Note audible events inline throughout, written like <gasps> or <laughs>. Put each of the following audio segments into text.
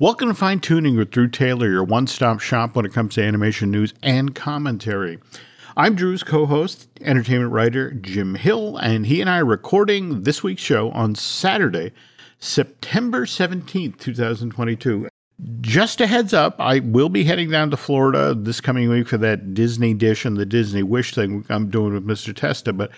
Welcome to Fine Tuning with Drew Taylor, your one stop shop when it comes to animation news and commentary. I'm Drew's co host, entertainment writer Jim Hill, and he and I are recording this week's show on Saturday, September 17th, 2022. Just a heads up, I will be heading down to Florida this coming week for that Disney Dish and the Disney Wish thing I'm doing with Mr. Testa. But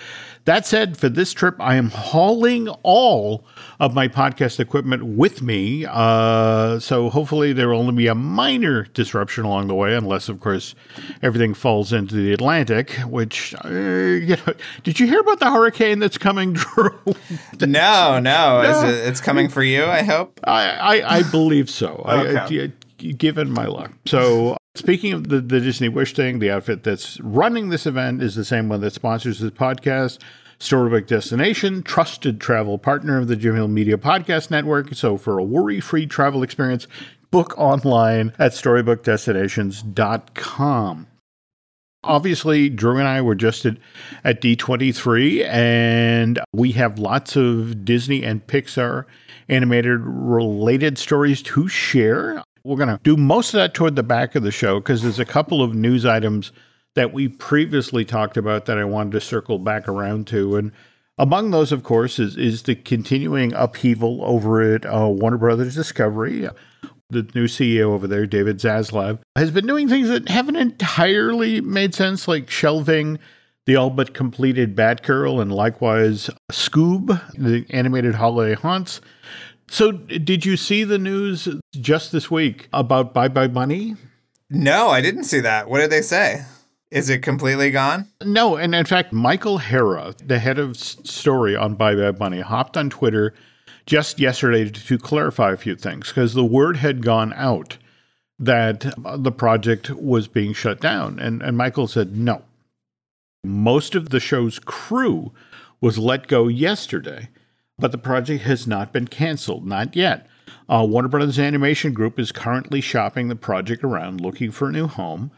that said, for this trip, I am hauling all of my podcast equipment with me. Uh, so hopefully there will only be a minor disruption along the way, unless, of course, everything falls into the Atlantic, which, uh, you know, did you hear about the hurricane that's coming, <laughs> Drew? no, no. no. It, it's coming for you, I hope. I, I, I believe so. okay. I, Given my luck. So Speaking of the, the Disney Wish thing, the outfit that's running this event is the same one that sponsors this podcast. Storybook Destination, trusted travel partner of the Jim Hill Media Podcast Network. So for a worry-free travel experience, book online at storybookdestinations.com. Obviously, Drew and I were just at, at D23, and we have lots of Disney and Pixar animated related stories to share. We're going to do most of that toward the back of the show because there's a couple of news items that we previously talked about that I wanted to circle back around to. And among those, of course, is, is the continuing upheaval over at uh, Warner Brothers Discovery. The new CEO over there, David Zaslav, has been doing things that haven't entirely made sense, like shelving the all but completed Batgirl and likewise Scoob, the animated holiday haunts. So, did you see the news just this week about Bye Bye Bunny? No, I didn't see that. What did they say? Is it completely gone? No, and in fact, Michael Hara, the head of story on Bye Bye Bunny, hopped on Twitter just yesterday to clarify a few things because the word had gone out that uh, the project was being shut down. And, and Michael said, no. Most of the show's crew was let go yesterday but the project has not been canceled, not yet. Uh, Warner Brothers Animation Group is currently shopping the project around looking for a new home.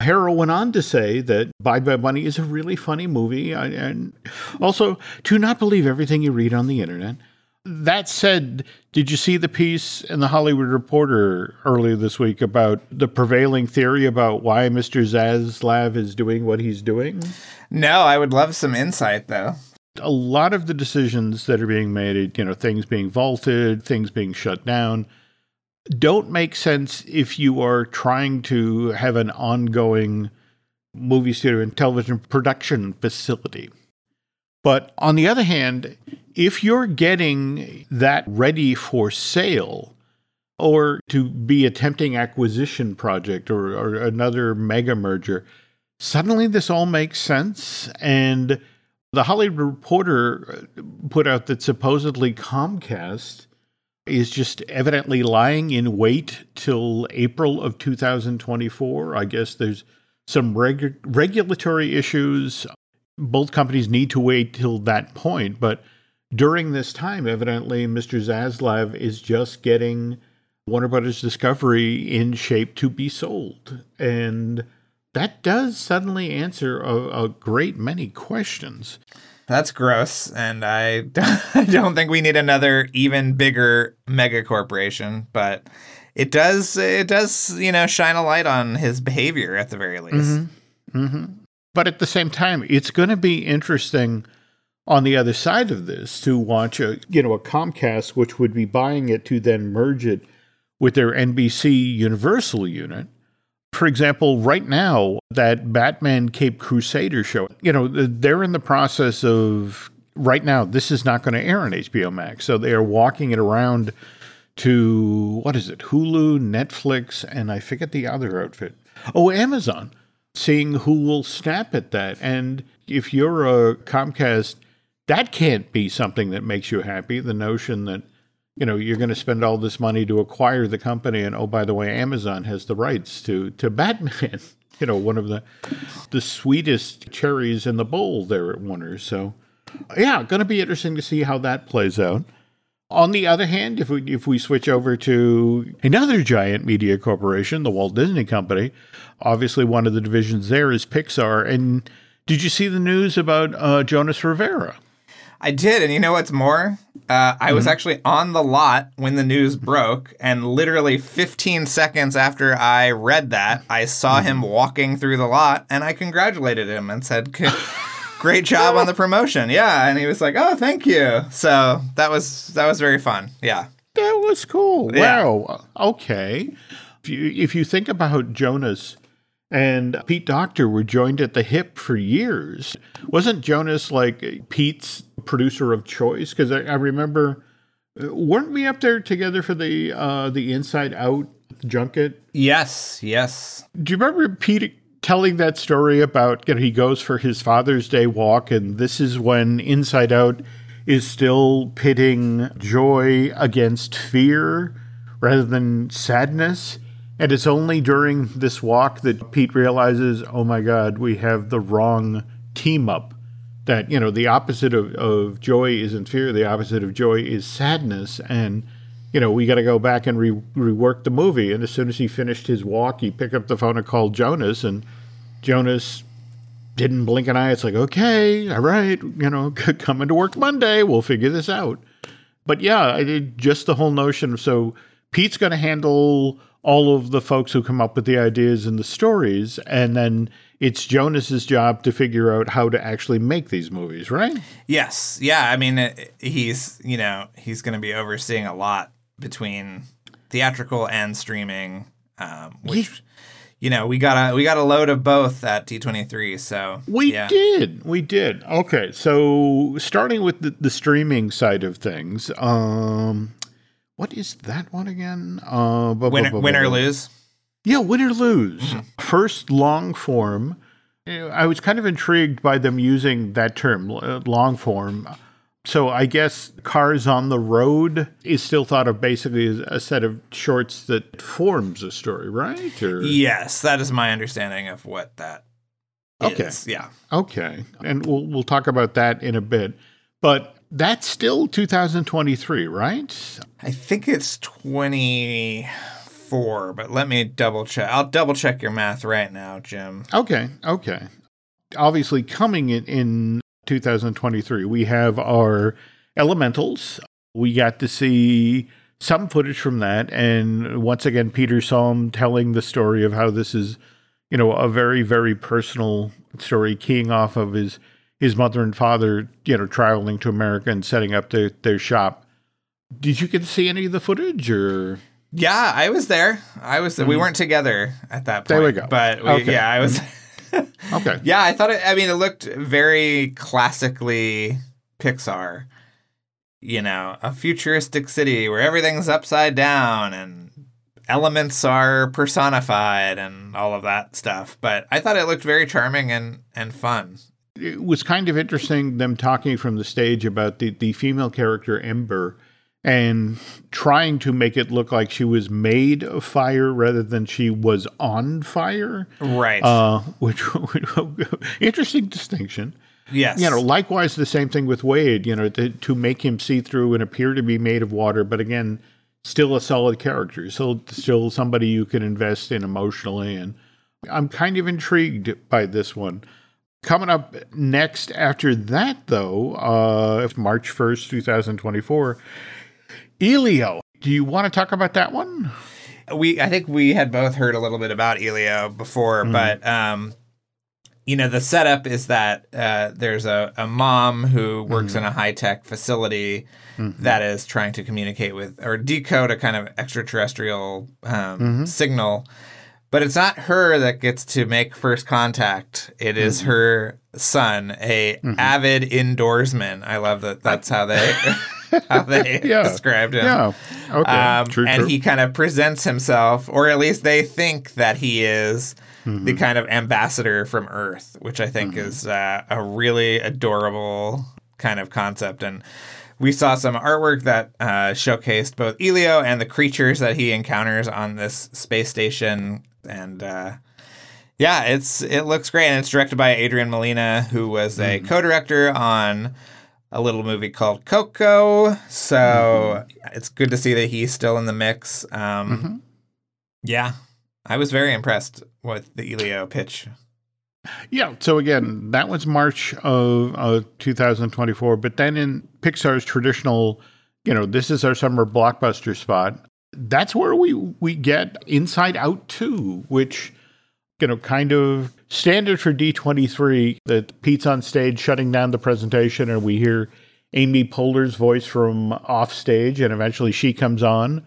Hara went on to say that Bye Bye Bunny is a really funny movie, and also to not believe everything you read on the internet. That said, did you see the piece in the Hollywood Reporter earlier this week about the prevailing theory about why Mr. Zaslav is doing what he's doing? No, I would love some insight though a lot of the decisions that are being made, you know, things being vaulted, things being shut down, don't make sense if you are trying to have an ongoing movie studio and television production facility. But on the other hand, if you're getting that ready for sale or to be a tempting acquisition project or, or another mega merger, suddenly this all makes sense. And the Hollywood Reporter uh, put out that supposedly Comcast is just evidently lying in wait till April of 2024. I guess there's some reg- regulatory issues. Both companies need to wait till that point. But during this time, evidently, Mr. Zaslav is just getting Warner Brothers Discovery in shape to be sold. And that does suddenly answer a, a great many questions. That's gross, and <laughs> I don't think we need another even bigger mega corporation. But it does, it does, you know, shine a light on his behavior at the very least. Mm-hmm. Mm-hmm. But at the same time, it's going to be interesting on the other side of this to watch a, you know, a Comcast which would be buying it to then merge it with their NBC Universal unit for example, right now, that Batman Caped Crusader show, you know, they're in the process of, right now, this is not going to air on HBO Max. So they are walking it around to, what is it, Hulu, Netflix, and I forget the other outfit. Oh, Amazon, seeing who will snap at that. And if you're a Comcast, that can't be something that makes you happy. The notion that you know you're going to spend all this money to acquire the company and oh by the way amazon has the rights to to batman <laughs> you know one of the the sweetest cherries in the bowl there at warner. So yeah going to be interesting to see how that plays out. On the other hand if we if we switch over to another giant media corporation the walt disney company obviously one of the divisions there is pixar. And did you see the news about uh, jonas rivera I did, and you know what's more? Uh, I was actually on the lot when the news broke, and literally 15 seconds after I read that, I saw him walking through the lot, and I congratulated him and said, "Great job on the <laughs> promotion!" Yeah, and he was like, "Oh, thank you." So that was that was very fun. Yeah, That was cool. Yeah. Wow. Okay. If you, if you think about Jonas and Pete Docter were joined at the hip for years, wasn't Jonas like Pete's producer of choice? Because I, I remember, weren't we up there together for the uh, the Inside Out junket? yes, yes, Do you remember Pete telling that story about you know he goes for his Father's Day walk, and this is when Inside Out is still pitting joy against fear rather than sadness. And it's only during this walk that Pete realizes, oh my God, we have the wrong team up. That, you know, the opposite of, of joy isn't fear, the opposite of joy is sadness. And you know, we got to go back and re- rework the movie. And as soon as he finished his walk, he picked up the phone and called Jonas, and Jonas didn't blink an eye. It's like, okay, all right, you know, <laughs> coming to work Monday. We'll figure this out. But yeah, I did just the whole notion of so Pete's going to handle all of the folks who come up with the ideas and the stories, and then it's Jonas's job to figure out how to actually make these movies, right? yes, yeah. I mean, he's you know he's going to be overseeing a lot between theatrical and streaming, um, which you know we got a we got a load of both at D twenty three. So We yeah. did. We did. Okay. So starting with the, the streaming side of things, um, what is that one again? Uh, bu- bu- Win, bu- win or bu- lose. Yeah, win or lose. First long form. I was kind of intrigued by them using that term, uh, long form. So I guess Cars on the Road is still thought of basically as a set of shorts that forms a story, right? Or Yes, that is my understanding of what that Okay. Yeah. Okay, and we'll we'll talk about that in a bit. But that's still 2023, right? I think it's 24, but let me double check. I'll double check your math right now, Jim. Okay, okay. Obviously, coming in, in 2023, we have our Elementals. We got to see some footage from that, and once again, Peter Sohn telling the story of how this is, you know, a very very personal story, keying off of his his mother and father, you know, traveling to America and setting up their their shop. Did you get to see any of the footage, or Yeah, I was there. I was. We mm-hmm. weren't together at that point. There we go. But we, Okay. yeah, I was. Mm-hmm. okay? <laughs> yeah, I thought it. I mean, it looked very classically Pixar. You know, a futuristic city where everything's upside down and elements are personified and all of that stuff. But I thought it looked very charming and and fun. It was kind of interesting them talking from the stage about the, the female character Ember and trying to make it look like she was made of fire rather than she was on fire. Right. Uh, <laughs> which interesting distinction. yes. You know, likewise the same thing with Wade. You know, to, to make him see through and appear to be made of water, but again, still a solid character, so still somebody you can invest in emotionally. And I'm kind of intrigued by this one. Coming up next after that, though, uh, March 1st, 2024, Elio. Do you want to talk about that one? we I think we had both heard a little bit about Elio before, but um, you know the setup is that uh, there's a, a mom who works in a high tech facility that is trying to communicate with or decode a kind of extraterrestrial um, signal. But it's not her that gets to make first contact. It is her son, a avid indoorsman. I love that. That's how they <laughs> how they <laughs> Yeah. described him. Yeah. Okay. Um, true, and true. he kind of presents himself, or at least they think that he is Mm-hmm. the kind of ambassador from Earth, which I think is uh, a really adorable kind of concept. And we saw some artwork that uh, showcased both Elio and the creatures that he encounters on this space station. And uh, yeah, it's it looks great, and it's directed by Adrian Molina, who was a Mm-hmm. co-director on a little movie called Coco. So Mm-hmm. it's good to see that he's still in the mix. Um, Mhm. Yeah, I was very impressed with the Elio pitch. Yeah. So again, that was March of uh, 2024. But then in Pixar's traditional, you know, this is our summer blockbuster spot. That's where we we get Inside Out 2, which you know, kind of standard for D23 that Pete's on stage shutting down the presentation and we hear Amy Poehler's voice from off stage and eventually she comes on.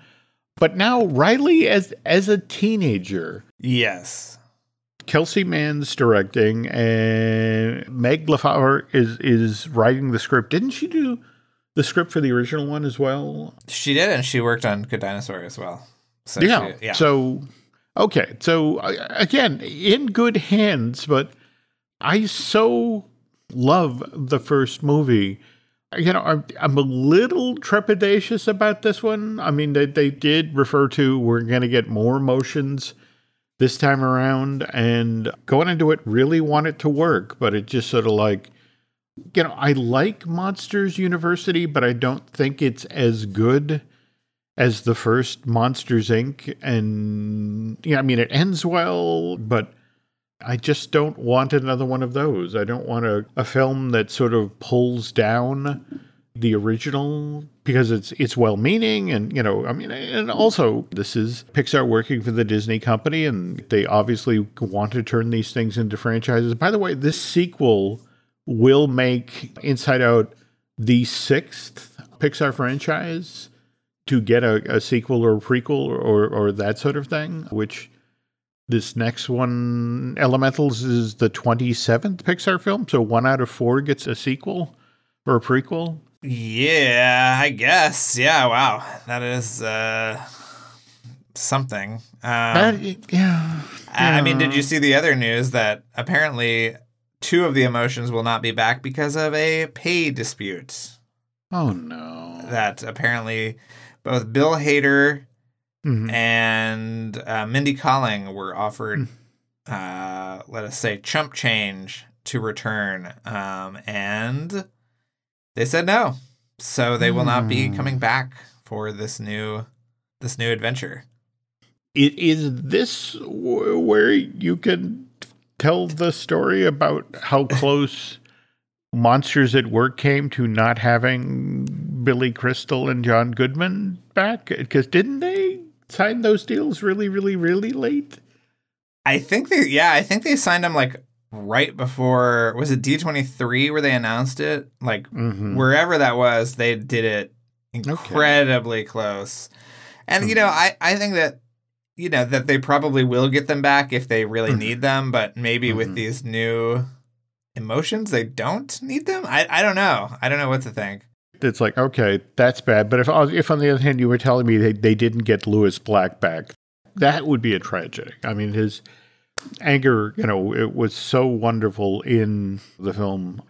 But now Riley as as a teenager. Yes. Kelsey Mann's directing and Meg LeFauve is is writing the script. Didn't she do the script for the original one as well? She did, and she worked on Good Dinosaur as well. So yeah. She, yeah. So Okay, so again, in good hands, but I so love the first movie. You know, I'm, I'm a little trepidatious about this one. I mean, they, they did refer to we're going to get more emotions this time around, and going into it, really want it to work, but it just sort of like, you know, I like Monsters University, but I don't think it's as good as the first Monsters Inc. And yeah, I mean, it ends well, but I just don't want another one of those. I don't want a, a film that sort of pulls down the original because it's it's well meaning and you know I mean and also this is Pixar working for the Disney company and they obviously want to turn these things into franchises. By the way, this sequel will make Inside Out the sixth Pixar franchise to get a, a sequel or a prequel or, or that sort of thing, which this next one, Elementals, is the 27th Pixar film. So one out of four gets a sequel or a prequel. Yeah, I guess. Yeah, wow. That is uh, something. Um, that, yeah, yeah. I mean, did you see the other news that apparently two of the emotions will not be back because of a pay dispute? Oh, no. That apparently both Bill Hader mm-hmm. and uh, Mindy Kaling were offered, mm. uh, let us say, chump change to return, um, and they said no. So they will not be coming mm. back for this new this new adventure. It is this where you can tell the story about how <laughs> close Monsters at Work came to not having Billy Crystal and John Goodman back? Because didn't they sign those deals really, really, really late? I think they, yeah, I think they signed them like right before, was it D23 where they announced it? Like mm-hmm. wherever that was, they did it incredibly okay. close. And, mm-hmm. you know, I, I think that, you know, that they probably will get them back if they really mm-hmm. need them, but maybe with mm-hmm. these new emotions they don't need them? I, I don't know. I don't know what to think. It's like okay that's bad. But if if on the other hand you were telling me they, they didn't get lewis black back that would be a tragedy. I mean his anger you know it was so wonderful in the film.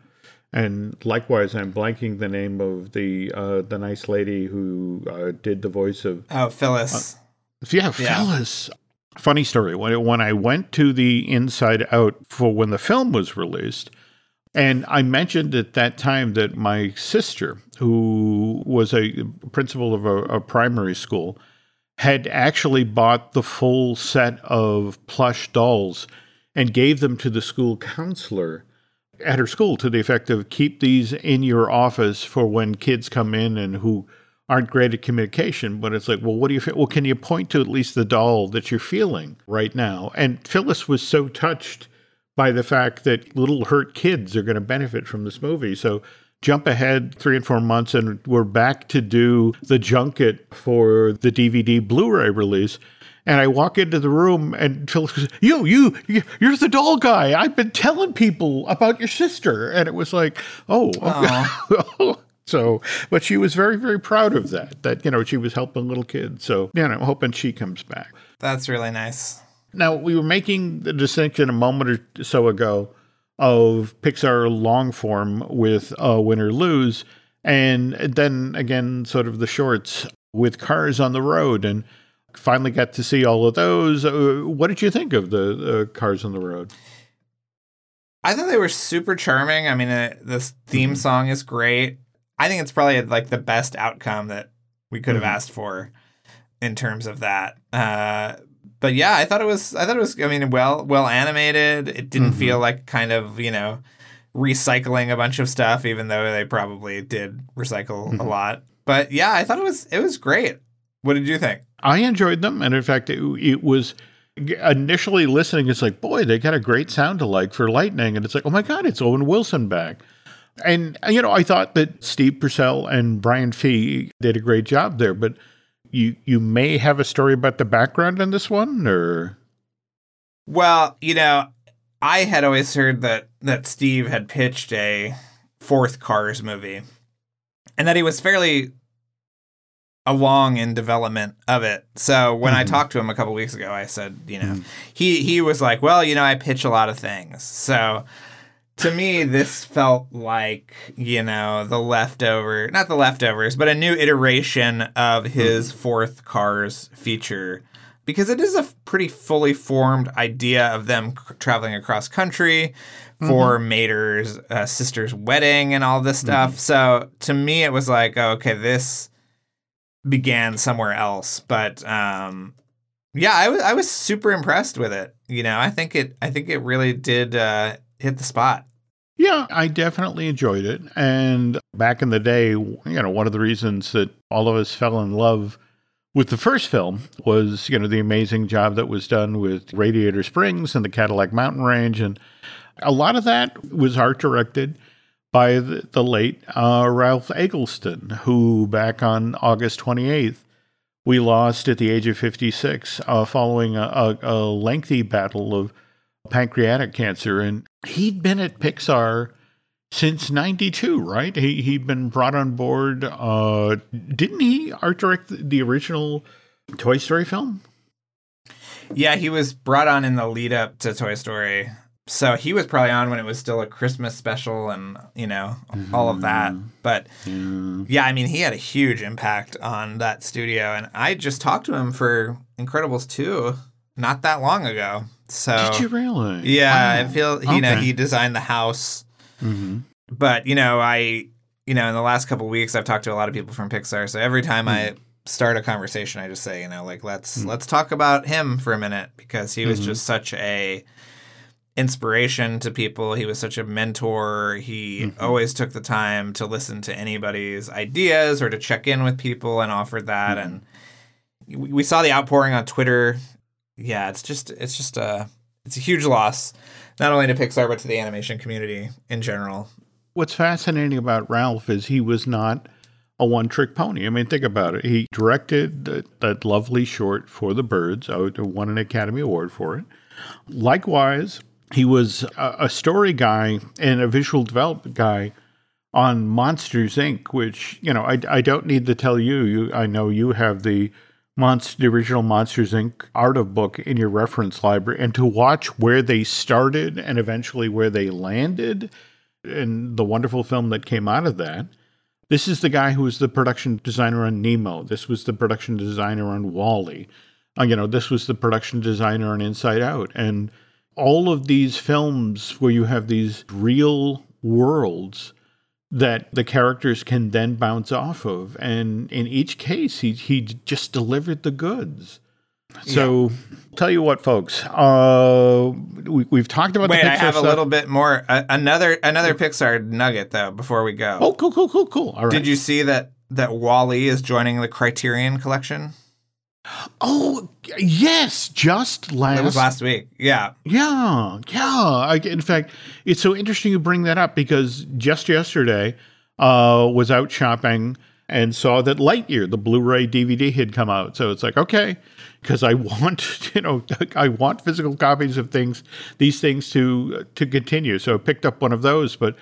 And likewise i'm blanking the name of the uh, the nice lady who uh, did the voice of oh phyllis yeah, yeah. phyllis funny story. When, when i went to the inside out for when the film was released and i mentioned at that time that my sister who was a principal of a, a primary school had actually bought the full set of plush dolls and gave them to the school counselor at her school to the effect of keep these in your office for when kids come in and who aren't great at communication, but it's like, well, what do you feel? Well, can you point to at least the doll that you're feeling right now? And Phyllis was so touched by the fact that little hurt kids are going to benefit from this movie. So jump ahead three and four months, and we're back to do the junket for the DVD Blu ray release. And I walk into the room, and Phyllis goes, "You, you, you're the doll guy. I've been telling people about your sister." And it was like, "Oh, <laughs> okay. Oh, So, but she was very, very proud of that, that, you know, she was helping little kids. So, you know, I'm hoping she comes back. That's really nice. Now, we were making the distinction a moment or so ago of Pixar long form with uh, Win or Lose, and then again, sort of the shorts with Cars on the Road. And finally got to see all of those. Uh, what did you think of the uh, Cars on the Road? I thought they were super charming. I mean, uh, this theme mm-hmm. song is great. I think it's probably like the best outcome that we could have mm-hmm. asked for in terms of that. Uh, but yeah, I thought it was. I thought it was. I mean, well, well animated. It didn't Mhm. feel like kind of you know recycling a bunch of stuff, even though they probably did recycle a Mhm. lot. But yeah, I thought it was. It was great. What did you think? I enjoyed them, and in fact, it, it was initially listening. It's like, boy, they got a great sound alike for Lightning, and it's like, oh my god, it's Owen Wilson back. And you know, I thought that Steve Purcell and Brian Fee did a great job there, but you you may have a story about the background in this one, or Well, you know, I had always heard that that Steve had pitched a fourth Cars movie, and that he was fairly along in development of it. So when I Mhm. talked to him a couple weeks ago, I said, you know, Mhm. he he was like, "Well, you know, I pitch a lot of things." So to me, this felt like you know the leftover, not the leftovers, but a new iteration of his fourth Cars feature because it is a pretty fully formed idea of them c- traveling across country for Mater's uh, sister's wedding and all this stuff. So to me, it was like, oh, okay, this began somewhere else. But um, yeah, I was I was super impressed with it. You know, I think it I think it really did uh, hit the spot. Yeah, I definitely enjoyed it. And back in the day, you know, one of the reasons that all of us fell in love with the first film was, you know, the amazing job that was done with Radiator Springs and the Cadillac Mountain Range. And a lot of that was art directed by the, the late uh, Ralph Eggleston, who back on August 28th, we lost at the age of 56 uh, following a, a, a lengthy battle of pancreatic cancer. And he'd been at Pixar since 92, right? He, he'd been brought on board. Uh, didn't he art direct the- original Toy Story film? Yeah, he was brought on in the lead up to Toy Story. So he was probably on when it was still a Christmas special and, you know, all of that. But Yeah. yeah, I mean, he had a huge impact on that studio. And I just talked to him for Incredibles 2 not that long ago. So Did you really? yeah, Wow. I feel, you know, he designed the house. Mhm. But, you know, I, you know, in the last couple weeks, I've talked to a lot of people from Pixar. So every time I start a conversation, I just say, you know, like let's Mm. let's talk about him for a minute because he was Mhm. just such a inspiration to people. He was such a mentor. He Mhm. always took the time to listen to anybody's ideas or to check in with people and offered that. And we saw the outpouring on Twitter. Yeah, it's just it's just a it's a huge loss, not only to Pixar but to the animation community in general. What's fascinating about Ralph is he was not a one trick pony. I mean, think about it. He directed that, that lovely short for the birds, oh, I won an Academy Award for it. Likewise, he was a, a story guy and a visual development guy on Monsters Inc., which, you know, I, I don't need to tell you. you. I know you have the The original Monsters Inc. art of book in your reference library, and to watch where they started and eventually where they landed and the wonderful film that came out of that. This is the guy who was the production designer on Nemo. This was the production designer on WALL-E. Uh, you know, this was the production designer on Inside Out. And all of these films where you have these real worlds that the characters can then bounce off of. And in each case, he, he just delivered the goods. So, tell you what, folks, uh, we, we've talked about Wait, the Pixar I have a little bit more. Uh, another another Pixar nugget though. Before we go, Oh, cool, cool, cool, cool. All right. did you see that that WALL-E is joining the Criterion Collection? Oh, yes, just last. It was last week. Yeah, Yeah, yeah. I, in fact, it's so interesting you bring that up because just yesterday, uh, was out shopping and saw that Lightyear, the Blu-ray DVD, had come out. So it's like, okay, because I <laughs> want, you know, I want physical copies of things, these things to to continue. So I picked up one of those, but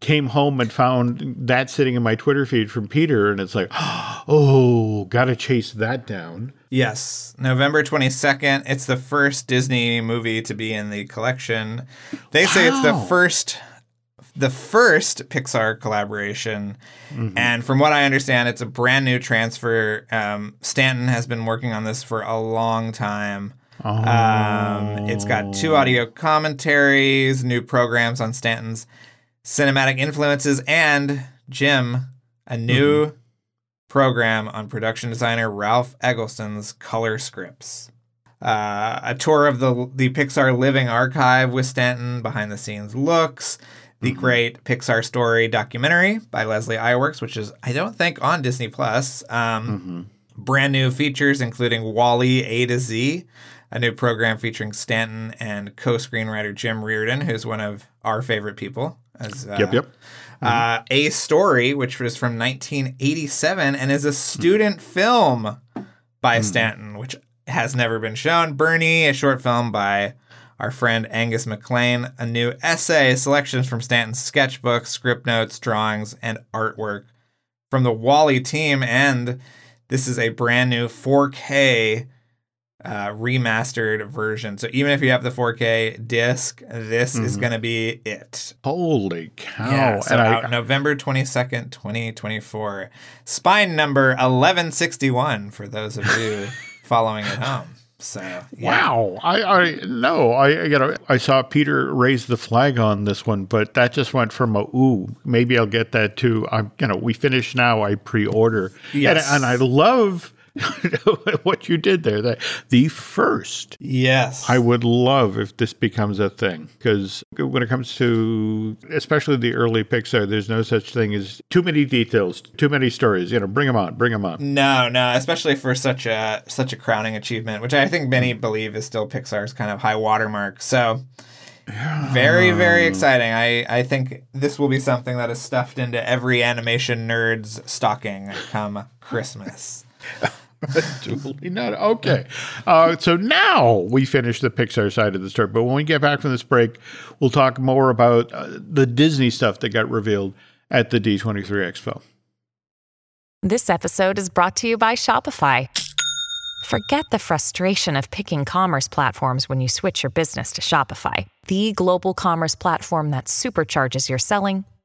came home and found that sitting in my Twitter feed from Peter, and it's like, <gasps> oh, gotta chase that down. Yes, November 22nd. It's the first Disney movie to be in the collection. They say it's the first the first Pixar collaboration. And from what I understand, it's a brand new transfer. Um, Stanton has been working on this for a long time. Oh. Um, it's got two audio commentaries, new programs on Stanton's cinematic influences, and Jim, a new program on production designer Ralph Eggleston's color scripts. uh, a tour of the the Pixar Living Archive with Stanton, behind the scenes looks, the great Pixar Story documentary by Leslie Iwerks, which is I don't think on Disney Plus. Um, Brand new features including WALL-E A to Z, a new program featuring Stanton and co-screenwriter Jim Reardon, who's one of our favorite people. As uh, Yep, yep. uh, A Story, which was from 1987 and is a student film by Stanton, which has never been shown. BURN-E, a short film by our friend Angus MacLane, a new essay, selections from Stanton's sketchbook, script notes, drawings, and artwork from the WALL-E team. And this is a brand new 4K uh, remastered version. So even if you have the 4K disc, this is going to be it. Holy cow! Yeah, so and out I, November 22nd, 2024. Spine number 1161 for those of you <laughs> following at home. So, yeah. wow! I, I no, I you know I saw Peter raise the flag on this one, but that just went from a ooh, maybe I'll get that too. I'm you know we finish now. I pre-order, Yes. and, and I love <laughs> what you did there. That the first Yes. I would love if this becomes a thing because when it comes to especially the early Pixar, there's no such thing as too many details, too many stories. You know, bring them on, bring them on. no, no, especially for such a such a crowning achievement, which I think many believe is still Pixar's kind of high watermark. So, very, very exciting. I I think this will be something that is stuffed into every animation nerd's stocking come Christmas. <laughs> <laughs> Absolutely not. Okay. Uh, so now we finish the Pixar side of the story. But when we get back from this break, we'll talk more about uh, the Disney stuff that got revealed at the D23 Expo. This episode is brought to you by Shopify. Forget the frustration of picking commerce platforms when you switch your business to Shopify, the global commerce platform that supercharges your selling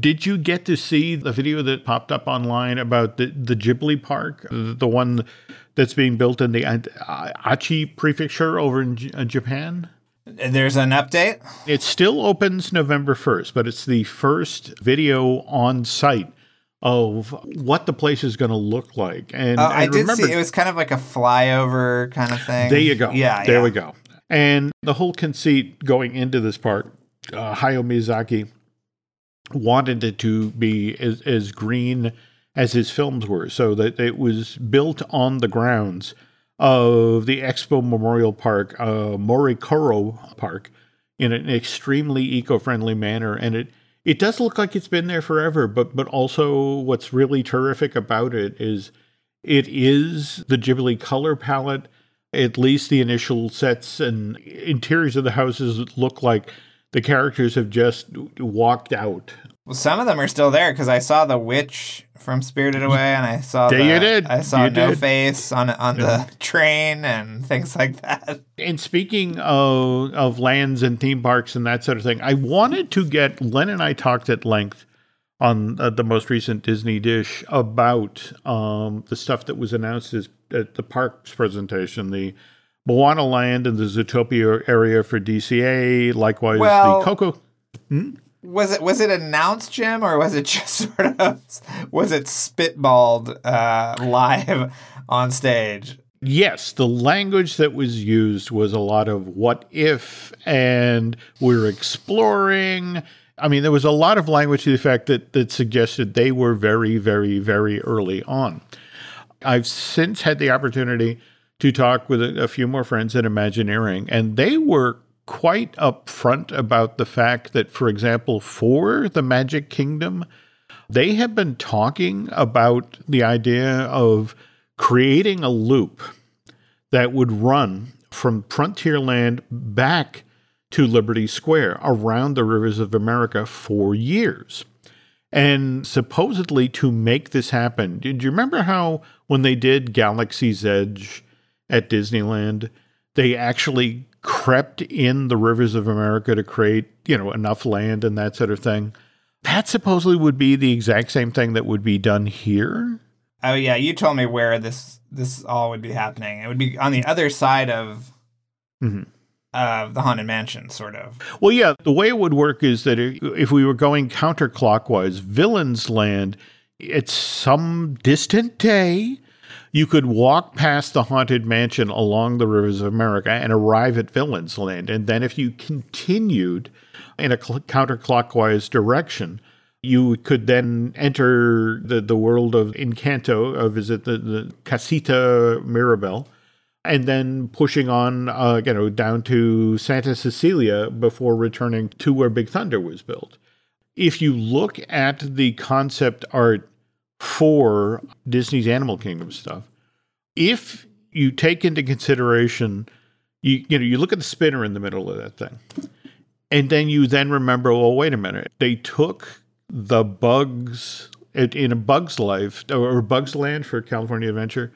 Did you get to see the video that popped up online about the, the Ghibli Park, the the one that's being built in the Aichi Prefecture over in J- uh, Japan? There's an update. It still opens November 1st, but it's the first video on site of what the place is going to look like. And Oh, I did remember, see it was kind of like a flyover kind of thing. There you go. Yeah, There yeah. we go. And the whole conceit going into this park, uh, Hayao Miyazaki wanted it to be as, as green as his films were, so that it was built on the grounds of the Expo Memorial Park, uh, Moricoro Park, in an extremely eco-friendly manner, and it it does look like it's been there forever. But but also, what's really terrific about it is it is the Ghibli color palette. At least the initial sets and interiors of the houses look like the characters have just walked out. Well, some of them are still there because I saw the witch from Spirited Away, and I saw Yeah, the, you did. I saw You No did. Face on on the train and things like that. And speaking of of lands and theme parks and that sort of thing, I wanted to get Len and I talked at length on uh, the most recent Disney dish about um, the stuff that was announced as, at the parks presentation, the Moana Land and the Zootopia area for DCA, likewise Well- the Coco. Was it was it announced, Jim, or was it <laughs> just sort of was it spitballed uh, live on stage? yes, the language that was used was a lot of what if and we're exploring. I mean, there was a lot of language to the effect that, that suggested they were very, very, very early on. I've since had the opportunity to talk with a, a few more friends at Imagineering, and they were quite upfront about the fact that, for example, for the Magic Kingdom, they have been talking about the idea of creating a loop that would run from Frontierland back to Liberty Square around the rivers of America for years. And supposedly to make this happen, did you remember how when they did Galaxy's Edge at Disneyland, they actually crept in the rivers of America to create, you know, enough land and that sort of thing? That supposedly would be the exact same thing that would be done here. Oh yeah, you told me where this this all would be happening. It would be on the other side of Mm-hmm. of the haunted mansion, sort of. Well, yeah, the way it would work is that if we were going counterclockwise, Villains Land, at some distant day, you could walk past the haunted mansion along the rivers of America and arrive at Villains Land. And then if you continued in a cl- counterclockwise direction, you could then enter the, the world of Encanto, uh, visit the, the Casita Mirabel, and then pushing on, uh, you know, down to Santa Cecilia before returning to where Big Thunder was built. If you look at the concept art for Disney's Animal Kingdom stuff, if you take into consideration, you you know, you look at the spinner in the middle of that thing, and then you then remember, well, wait a minute, they took the bugs in a Bug's Life or Bug's Land for California Adventure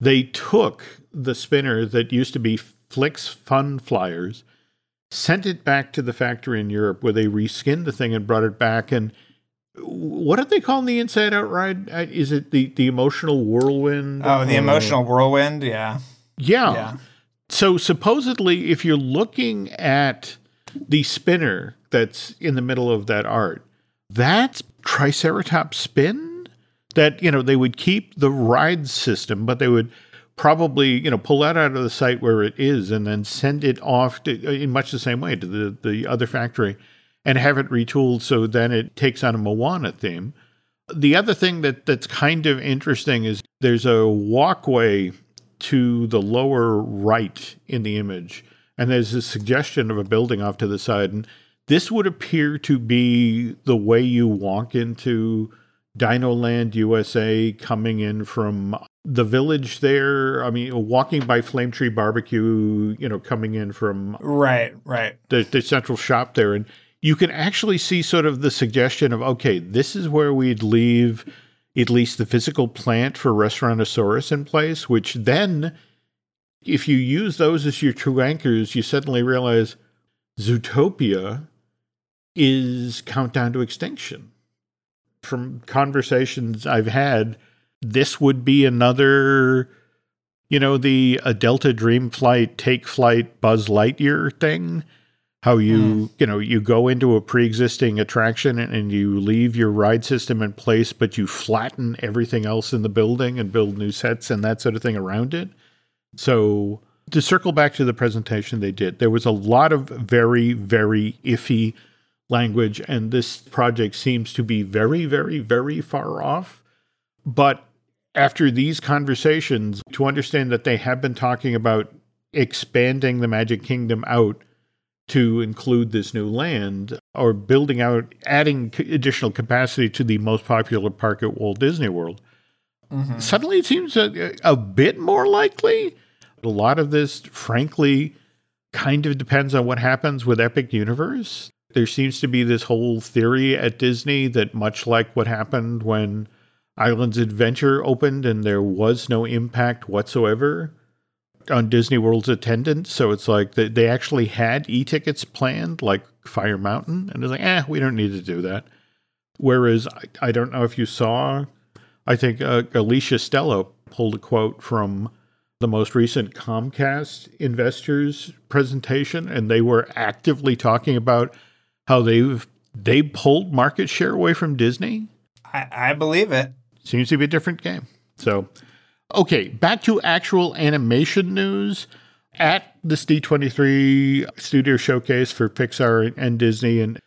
they took the spinner that used to be Flicks Fun Flyers, sent it back to the factory in Europe where they reskinned the thing and brought it back. And what did they call the Inside Out ride? Is it the, the emotional whirlwind? Oh, the Uh, emotional whirlwind. Yeah. Yeah. Yeah. So supposedly, if you're looking at the spinner that's in the middle of that art, that's Triceratops spin. That you know they would keep the ride system, but they would probably you know pull that out of the site where it is and then send it off to, in much the same way to the the other factory and have it retooled so then it takes on a Moana theme. The other thing that that's kind of interesting is there's a walkway to the lower right in the image, and there's a suggestion of a building off to the side, and this would appear to be the way you walk into Dino Land USA coming in from the village there. I mean, walking by Flame Tree Barbecue, you know, coming in from Right. Right. the, the central shop there. And you can actually see sort of the suggestion of, okay, this is where we'd leave at least the physical plant for Restaurantosaurus in place, which then, if you use those as your true anchors, you suddenly realize Zootopia is Countdown to Extinction. From conversations I've had, this would be another, you know, the a Delta Dream Flight, Take Flight, Buzz Lightyear thing. How you, mm. you know, you go into a pre existing attraction and, and you leave your ride system in place, but you flatten everything else in the building and build new sets and that sort of thing around it. So, to circle back to the presentation they did, there was a lot of very, very iffy language, and this project seems to be very, very, very far off. But after these conversations, to understand that they have been talking about expanding the Magic Kingdom out to include this new land or building out, adding additional capacity to the most popular park at Walt Disney World, mm-hmm. suddenly it seems a, uh, a bit more likely. A lot of this, frankly, kind of depends on what happens with Epic Universe. There seems to be this whole theory at Disney that, much like what happened when Islands Adventure opened and there was no impact whatsoever on Disney World's attendance. So it's like they, they actually had e tickets planned, like Fire Mountain, and it's like, eh, we don't need to do that. Whereas I, I don't know if you saw, I think uh, Alicia Stella pulled a quote from the most recent Comcast investors presentation, and they were actively talking about how they've they pulled market share away from Disney. I, I believe it. Seems to be a different game. So Okay, back to actual animation news. At this D23 studio showcase for Pixar and Disney, and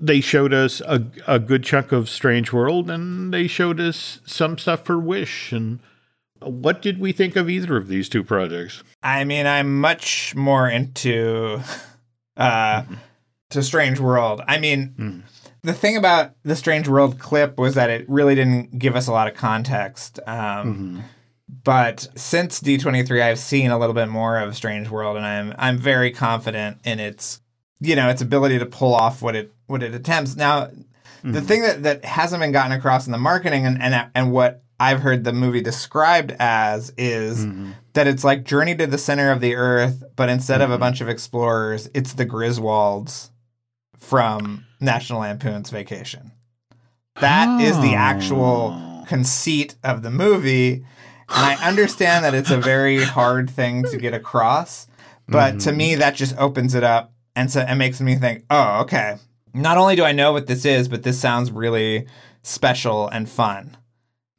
they showed us a, a good chunk of Strange World, and they showed us some stuff for Wish. And what did we think of either of these two projects? I mean, I'm much more into uh to Strange World. I mean, the thing about the Strange World clip was that it really didn't give us a lot of context. Um but since D23 I've seen a little bit more of Strange World and I'm I'm very confident in its you know, its ability to pull off what it what it attempts. Now, the mm-hmm. thing that, that hasn't been gotten across in the marketing and, and and what I've heard the movie described as is mm-hmm. that it's like Journey to the Center of the Earth, but instead of a mm-hmm. bunch of explorers, it's the Griswolds from National Lampoon's Vacation. That is the actual ah. conceit of the movie. And I understand that it's a very hard thing to get across, but to me, that just opens it up and so it makes me think, oh, okay. Not only do I know what this is, but this sounds really special and fun.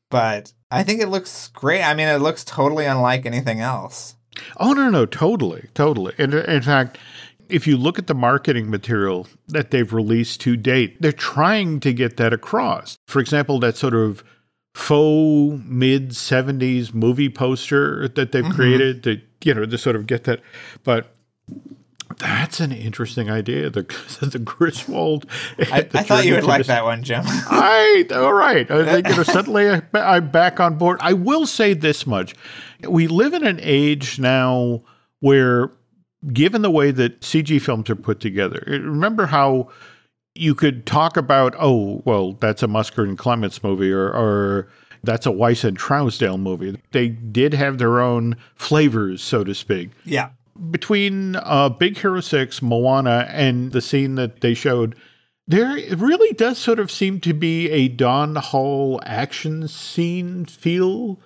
But I think it looks great. I mean, it looks totally unlike anything else. Oh no, no, totally, totally. And uh, in fact, if you look at the marketing material that they've released to date, they're trying to get that across. For example, that sort of faux mid 70s movie poster that they've mm-hmm. created to, you know, to sort of get that. But that's an interesting idea. The <laughs> the Griswold. I, I thought you would like that one, Jim. I all right. I think you <laughs> know, suddenly I, I'm back on board. I will say this much: we live in an age now where, given the way that CG films are put together, remember how you could talk about, oh, well, that's a Musker and Clements movie, or or that's a Wise and Trousdale movie. They did have their own flavors, so to speak yeah. between uh, Big Hero 6, Moana, and the scene that they showed, there it really does sort of seem to be a Don Hall action scene feel.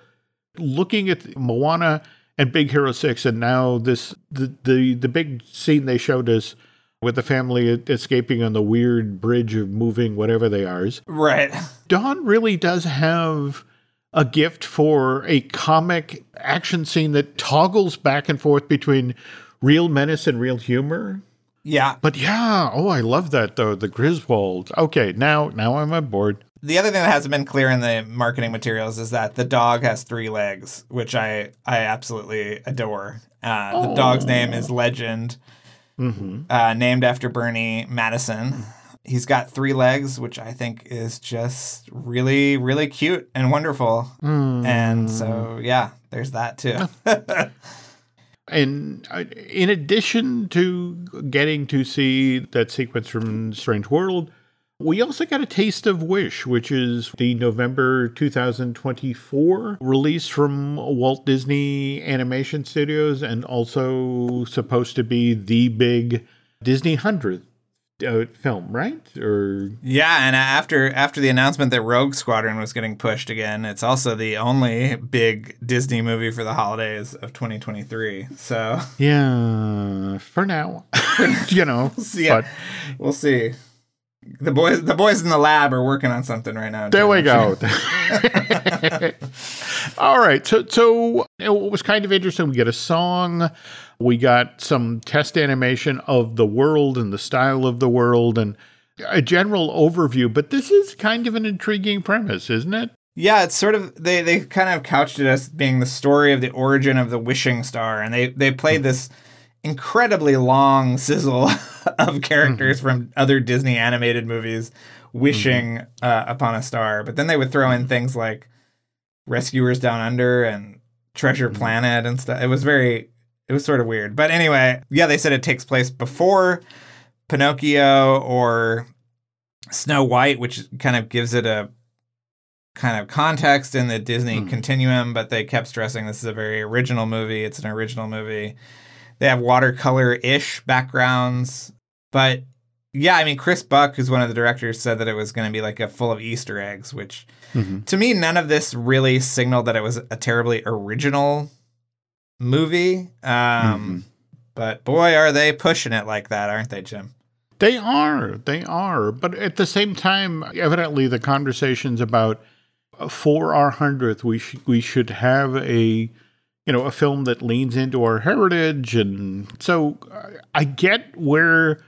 Looking at Moana and Big Hero 6, and now this the, the, the big scene they showed us with the family escaping on the weird bridge of moving whatever they are. Right. Don really does have a gift for a comic action scene that toggles back and forth between real menace and real humor. Yeah. But yeah, oh, I love that though. The Griswold. Okay, now now I'm on board. The other thing that hasn't been clear in the marketing materials is that the dog has three legs, which I I absolutely adore. Uh, the dog's name is Legend, uh, named after Bernie Madison. He's got three legs, which I think is just really, really cute and wonderful. And so, yeah, there's that too. <laughs> And uh, in addition to getting to see that sequence from Strange World, we also got a taste of Wish, which is the November 2024 release from Walt Disney Animation Studios and also supposed to be the big Disney 100th uh, film, right? Or yeah, and after after the announcement that Rogue Squadron was getting pushed again, it's also the only big Disney movie for the holidays of 2023. So yeah, for now, <laughs> you know. <laughs> yeah, But we'll see. The boys, the boys in the lab are working on something right now. There we go. <laughs> <laughs> All right. So, so it was kind of interesting. We get a song. We got some test animation of the world and the style of the world and a general overview. But this is kind of an intriguing premise, isn't it? Yeah, it's sort of they they kind of couched it as being the story of the origin of the wishing star, and they they played this incredibly long <laughs> sizzle of characters mm-hmm. from other Disney animated movies wishing mm-hmm. uh, upon a star, but then they would throw in mm-hmm. things like Rescuers Down Under and Treasure Planet and stuff. It was very it was sort of weird, but anyway, yeah, they said it takes place before Pinocchio or Snow White, which kind of gives it a kind of context in the Disney hmm. continuum, but they kept stressing this is a very original movie. It's an original movie. They have watercolor ish backgrounds. But yeah, I mean, Chris Buck, who's one of the directors, said that it was going to be like a full of Easter eggs, which mm-hmm. to me, none of this really signaled that it was a terribly original movie. Um, mm-hmm. But boy, are they pushing it like that, aren't they, Jim? They are. They are. But at the same time, evidently, the conversations about uh, for our hundredth, we sh- we should have a you know a film that leans into our heritage, and so uh, I get where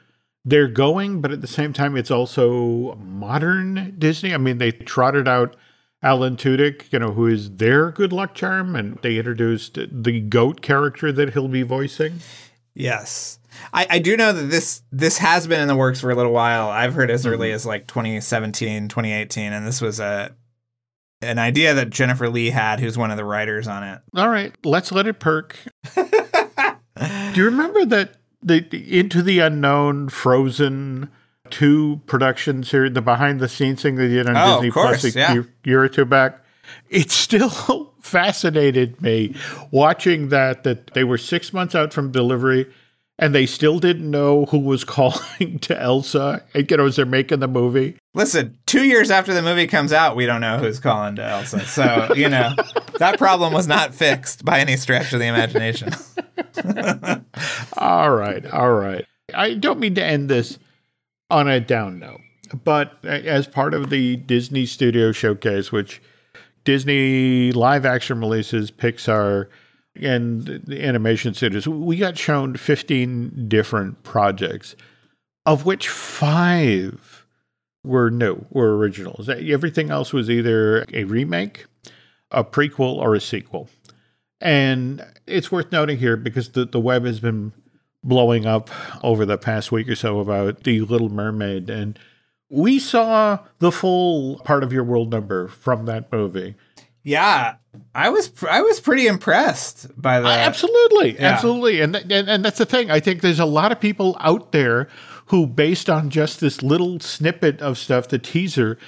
they're going, but at the same time, it's also modern Disney. I mean, they trotted out Alan Tudyk, you know, who is their good luck charm, and they introduced the goat character that he'll be voicing. Yes. I, I do know that this this has been in the works for a little while. I've heard as early mm-hmm. as like 2017, 2018, and this was a an idea that Jennifer Lee had, who's one of the writers on it. All right, let's let it perk. <laughs> do you remember that the, the Into the Unknown Frozen two production series, the behind the scenes thing they did on Oh, Disney course, Plus a yeah. year, year or two back? It still <laughs> fascinated me watching that that they were six months out from delivery and they still didn't know who was <laughs> calling to Elsa. You know, as they're making the movie. Listen, two years after the movie comes out, we don't know who's calling to Elsa. So, you know, <laughs> that problem was not fixed by any stretch of the imagination. <laughs> All right, all right. I don't mean to end this on a down note, but as part of the Disney Studio Showcase, which Disney live action releases, Pixar, and the animation studios, we got shown 15 different projects, of which five were new, were originals. Everything else was either a remake, a prequel, or a sequel. And it's worth noting here because the, the web has been blowing up over the past week or so about The Little Mermaid. And we saw the full part of your world number from that movie. Yeah, I was I was pretty impressed by that. absolutely. yeah. Absolutely. And, th- and, and that's the thing. I think there's a lot of people out there who, based on just this little snippet of stuff, the teaser,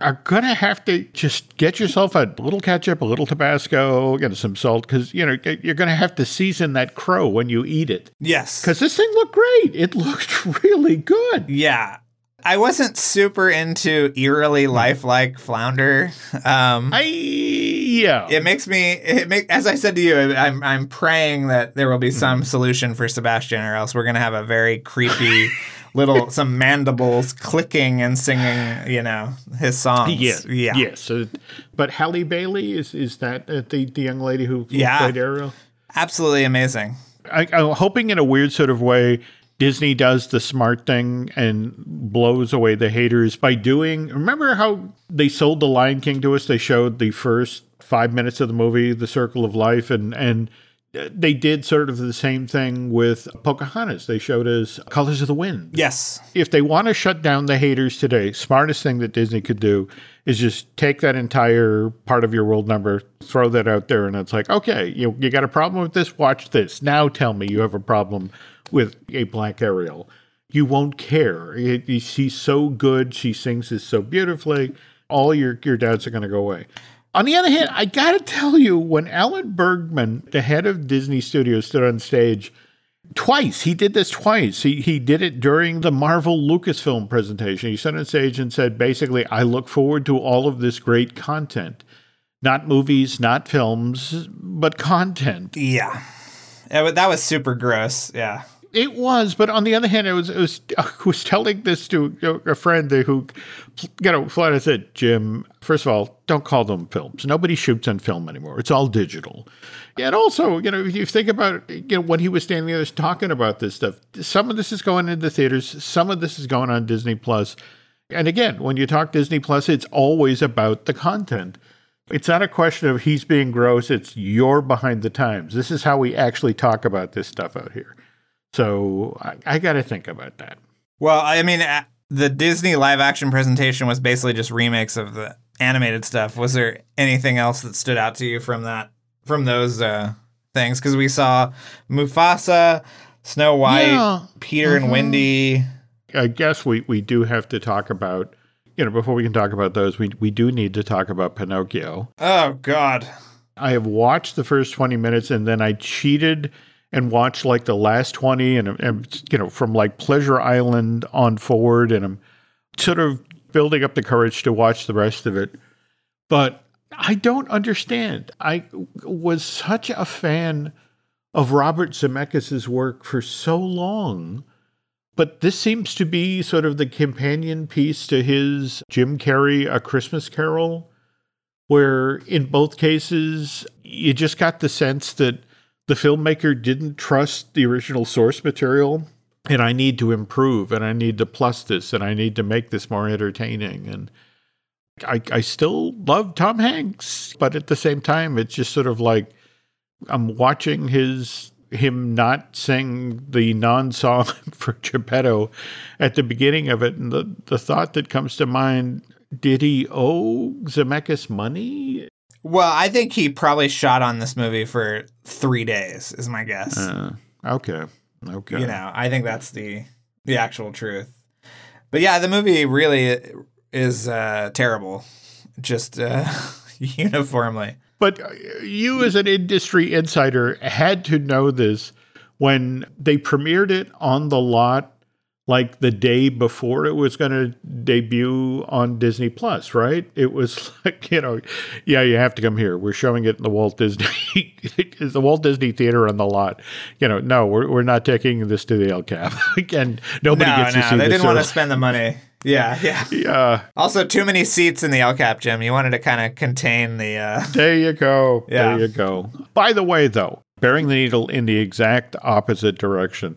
are going to have to just get yourself a little ketchup, a little Tabasco, get some salt, because, you know, you're going to have to season that crow when you eat it. Yes. Because this thing looked great. It <laughs> looked really good. Yeah. I wasn't super into eerily lifelike flounder. Um, I, yeah. it makes me it make as I said to you, I'm I'm praying that there will be some solution for Sebastian, or else we're gonna have a very creepy little <laughs> some mandibles clicking and singing, you know, his songs. Yes, yeah, yes. So, but Halle Bailey is is that uh, the the young lady who, who Yeah. played Ariel? absolutely amazing. I, I'm hoping in a weird sort of way, Disney does the smart thing and blows away the haters by doing. Remember how they sold The Lion King to us? They showed the first five minutes of the movie, The Circle of Life, and and they did sort of the same thing with Pocahontas. They showed us Colors of the Wind. Yes, If they want to shut down the haters today, smartest thing that Disney could do is just take that entire part of your world number, throw that out there, and it's like, okay, you you got a problem with this? Watch this. Now tell me you have a problem with a black Ariel. You won't care. It- it- she's so good. She sings this so beautifully. All your your doubts are going to go away. On the other hand, I got to tell you, when Alan Bergman, the head of Disney Studios, stood on stage twice. He did this twice. He he did it during the Marvel Lucasfilm presentation. He stood on stage and said, basically, I look forward to all of this great content. Not movies, not films, but content. yeah, that was super gross. Yeah, It was, but on the other hand, it was, it was <laughs> I was telling this to a friend who, you know, flat out said, Jim, first of all, don't call them films. Nobody shoots on film anymore. It's all digital. And also, you know, if you think about, you know, when he was standing there talking about this stuff, some of this is going into theaters, some of this is going on Disney Plus. And again, when you talk Disney Plus, it's always about the content. It's not a question of he's being gross. It's you're behind the times. This is how we actually talk about this stuff out here. So I, I got to think about that. Well, I mean, the Disney live action presentation was basically just remakes of the animated stuff. Was there anything else that stood out to you from that, from those uh, things? Because we saw Mufasa, Snow White, Yeah. Peter and Wendy. I guess we, we do have to talk about, you know, before we can talk about those, we, we do need to talk about Pinocchio. Oh God, I have watched the first 20 minutes and then I cheated and watch like the last 20 and, and you know, from like Pleasure Island on forward. And I'm sort of building up the courage to watch the rest of it. But I don't understand. I was such a fan of Robert Zemeckis' work for so long. But this seems to be sort of the companion piece to his Jim Carrey A Christmas Carol where in both cases, you just got the sense that the filmmaker didn't trust the original source material. And I need to improve and I need to plus this and I need to make this more entertaining. And I, I still love Tom Hanks, but at the same time, it's just sort of like I'm watching his him not sing the non-song <laughs> for Geppetto at the beginning of it, and the the thought that comes to mind: Did he owe Zemeckis money? Well, I think he probably shot on this movie for three days. Is my guess. Uh, okay, okay. You know, I think that's the the actual truth. But yeah, the movie really is uh, terrible, just uh, <laughs> uniformly. But you, as an industry insider, had to know this when they premiered it on the lot like the day before it was going to debut on Disney Plus, right? It was <laughs> like, you know, yeah, you have to come here. We're showing it in the Walt Disney, <laughs> the Walt Disney Theater on the lot. You know, no, we're, we're not taking this to the El Cap. and nobody no, gets no, to see they didn't want to spend the money. Yeah, <laughs> yeah. Yeah. Also, too many seats in the El Cap Jim. You wanted to kind of contain the. Uh... There you go. Yeah. There you go. By the way, though, bearing the needle in the exact opposite direction,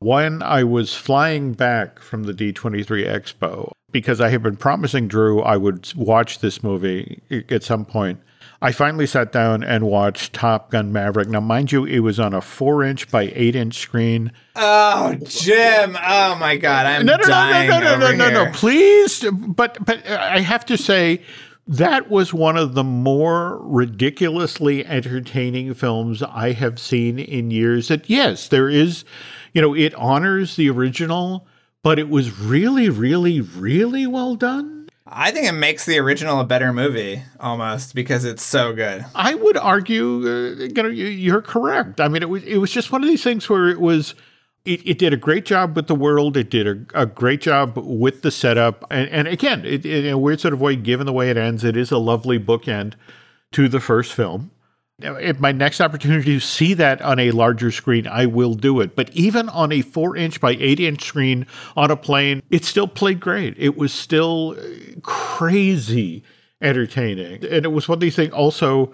when I was flying back from the D23 Expo, because I had been promising Drew I would watch this movie at some point, I finally sat down and watched Top Gun Maverick. Now, mind you, it was on a four inch by eight inch screen. Oh, Jim! Oh my God, I'm no, no, dying no, no, no, no, no, no, here. please. But but uh, I have to say that was one of the more ridiculously entertaining films I have seen in years. That yes, there is, you know, it honors the original, but it was really, really, really well done. I think it makes the original a better movie almost because it's so good. I would argue, uh, you know, you- you're correct. I mean, it was it was just one of these things where it was. It, it did a great job with the world. It did a, a great job with the setup, and, and again, it, in a weird sort of way, given the way it ends, it is a lovely bookend to the first film. If my next opportunity to see that on a larger screen, I will do it. But even on a four inch by eight inch screen on a plane, it still played great. It was still uh, crazy entertaining. And it was one of these things also,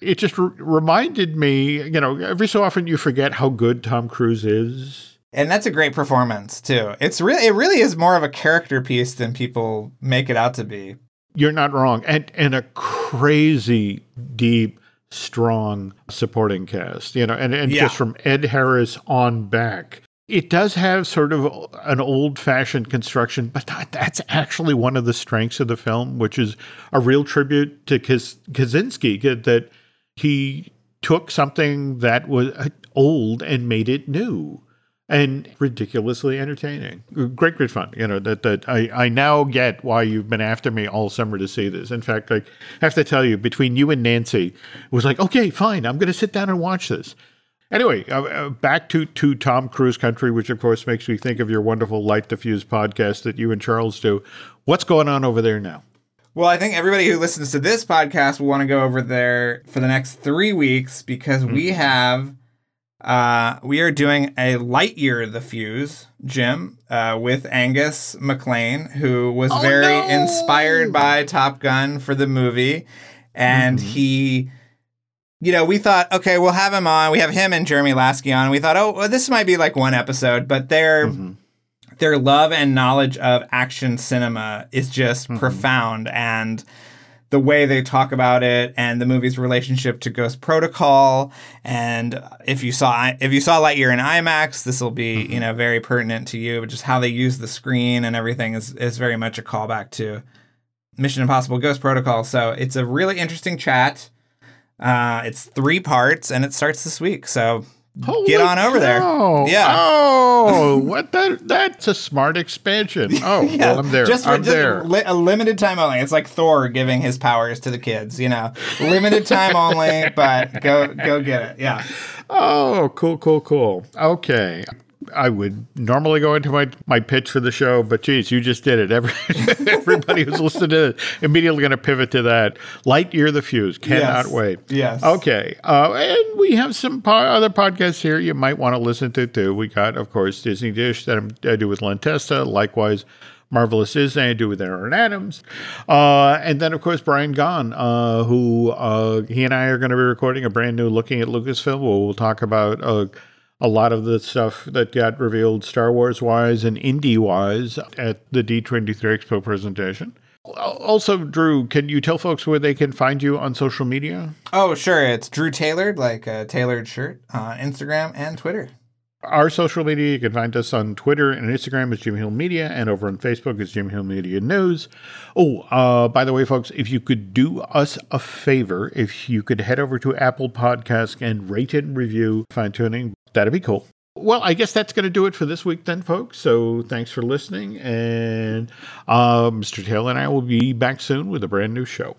it just re- reminded me, you know, every so often you forget how good Tom Cruise is. And that's a great performance too. It's really it really is more of a character piece than people make it out to be. You're not wrong. And and a crazy deep strong supporting cast, you know, and, and Yeah. just from Ed Harris on back. It does have sort of an old fashioned construction, but that, that's actually one of the strengths of the film, which is a real tribute to Kaz- Kosinski that he took something that was uh, old and made it new and ridiculously entertaining. Great, great fun. You know that that I I now get why you've been after me all summer to see this. In fact, like I have to tell you, between you and Nancy, it was like, okay, fine, I'm going to sit down and watch this. Anyway, uh, uh, back to to Tom Cruise country, which of course makes me think of your wonderful Light the Fuse podcast that you and Charles do. What's going on over there now? Well, I think everybody who listens to this podcast will want to go over there for the next three weeks because we Mm-hmm. have uh, we are doing a Lightyear the Fuse, Jim, uh, with Angus MacLane, who was very Oh, no! inspired by Top Gun for the movie, and Mm-hmm. he. You know, we thought, okay, we'll have him on. We have him and Jeremy Lasky on. We thought, oh, well, this might be like one episode, but they're Mm-hmm. their love and knowledge of action cinema is just profound and the way they talk about it and the movie's relationship to Ghost Protocol. And if you saw if you saw Lightyear in IMAX this will be you know very pertinent to you. But just how they use the screen and everything is is very much a callback to Mission Impossible Ghost Protocol. So it's a really interesting chat. Uh, it's three parts and it starts this week. So Holy Get on over there. cow. Yeah. Oh, <laughs> what that? That's a smart expansion. <laughs> Oh, well, I'm there. Just for I'm just there. Li- a limited time only. It's like Thor giving his powers to the kids. You know, limited time only. But go go get it. Yeah. Oh, cool, cool, cool. Okay. I would normally go into my, my pitch for the show, but geez, you just did it. Every, <laughs> everybody who's listening to it immediately going to pivot to that. Lightyear the Fuse. Cannot Yes. wait. Yes. Okay. Uh, and we have some po- other podcasts here you might want to listen to too. We got, of course, Disney Dish that I'm- I do with Len Testa. Likewise, Marvelous Disney I do with Aaron Adams. Uh, and then, of course, Brian Gahn, uh, who uh, he and I are going to be recording a brand new Looking at Lucasfilm. We'll, we'll talk about uh, a lot of the stuff that got revealed Star Wars wise and indie wise at the D23 Expo presentation. Also, Drew, can you tell folks where they can find you on social media? Oh, sure. It's Drew Tailored, like a tailored shirt, on Instagram and Twitter. Our social media, you can find us on Twitter and Instagram as Jim Hill Media, and over on Facebook as Jim Hill Media News. Oh, uh, by the way, folks, if you could do us a favor, if you could head over to Apple Podcasts and rate and review fine tuning, that'd be cool. Well, I guess that's going to do it for this week, then, folks. So thanks for listening. And uh, Mr. Taylor and I will be back soon with a brand new show.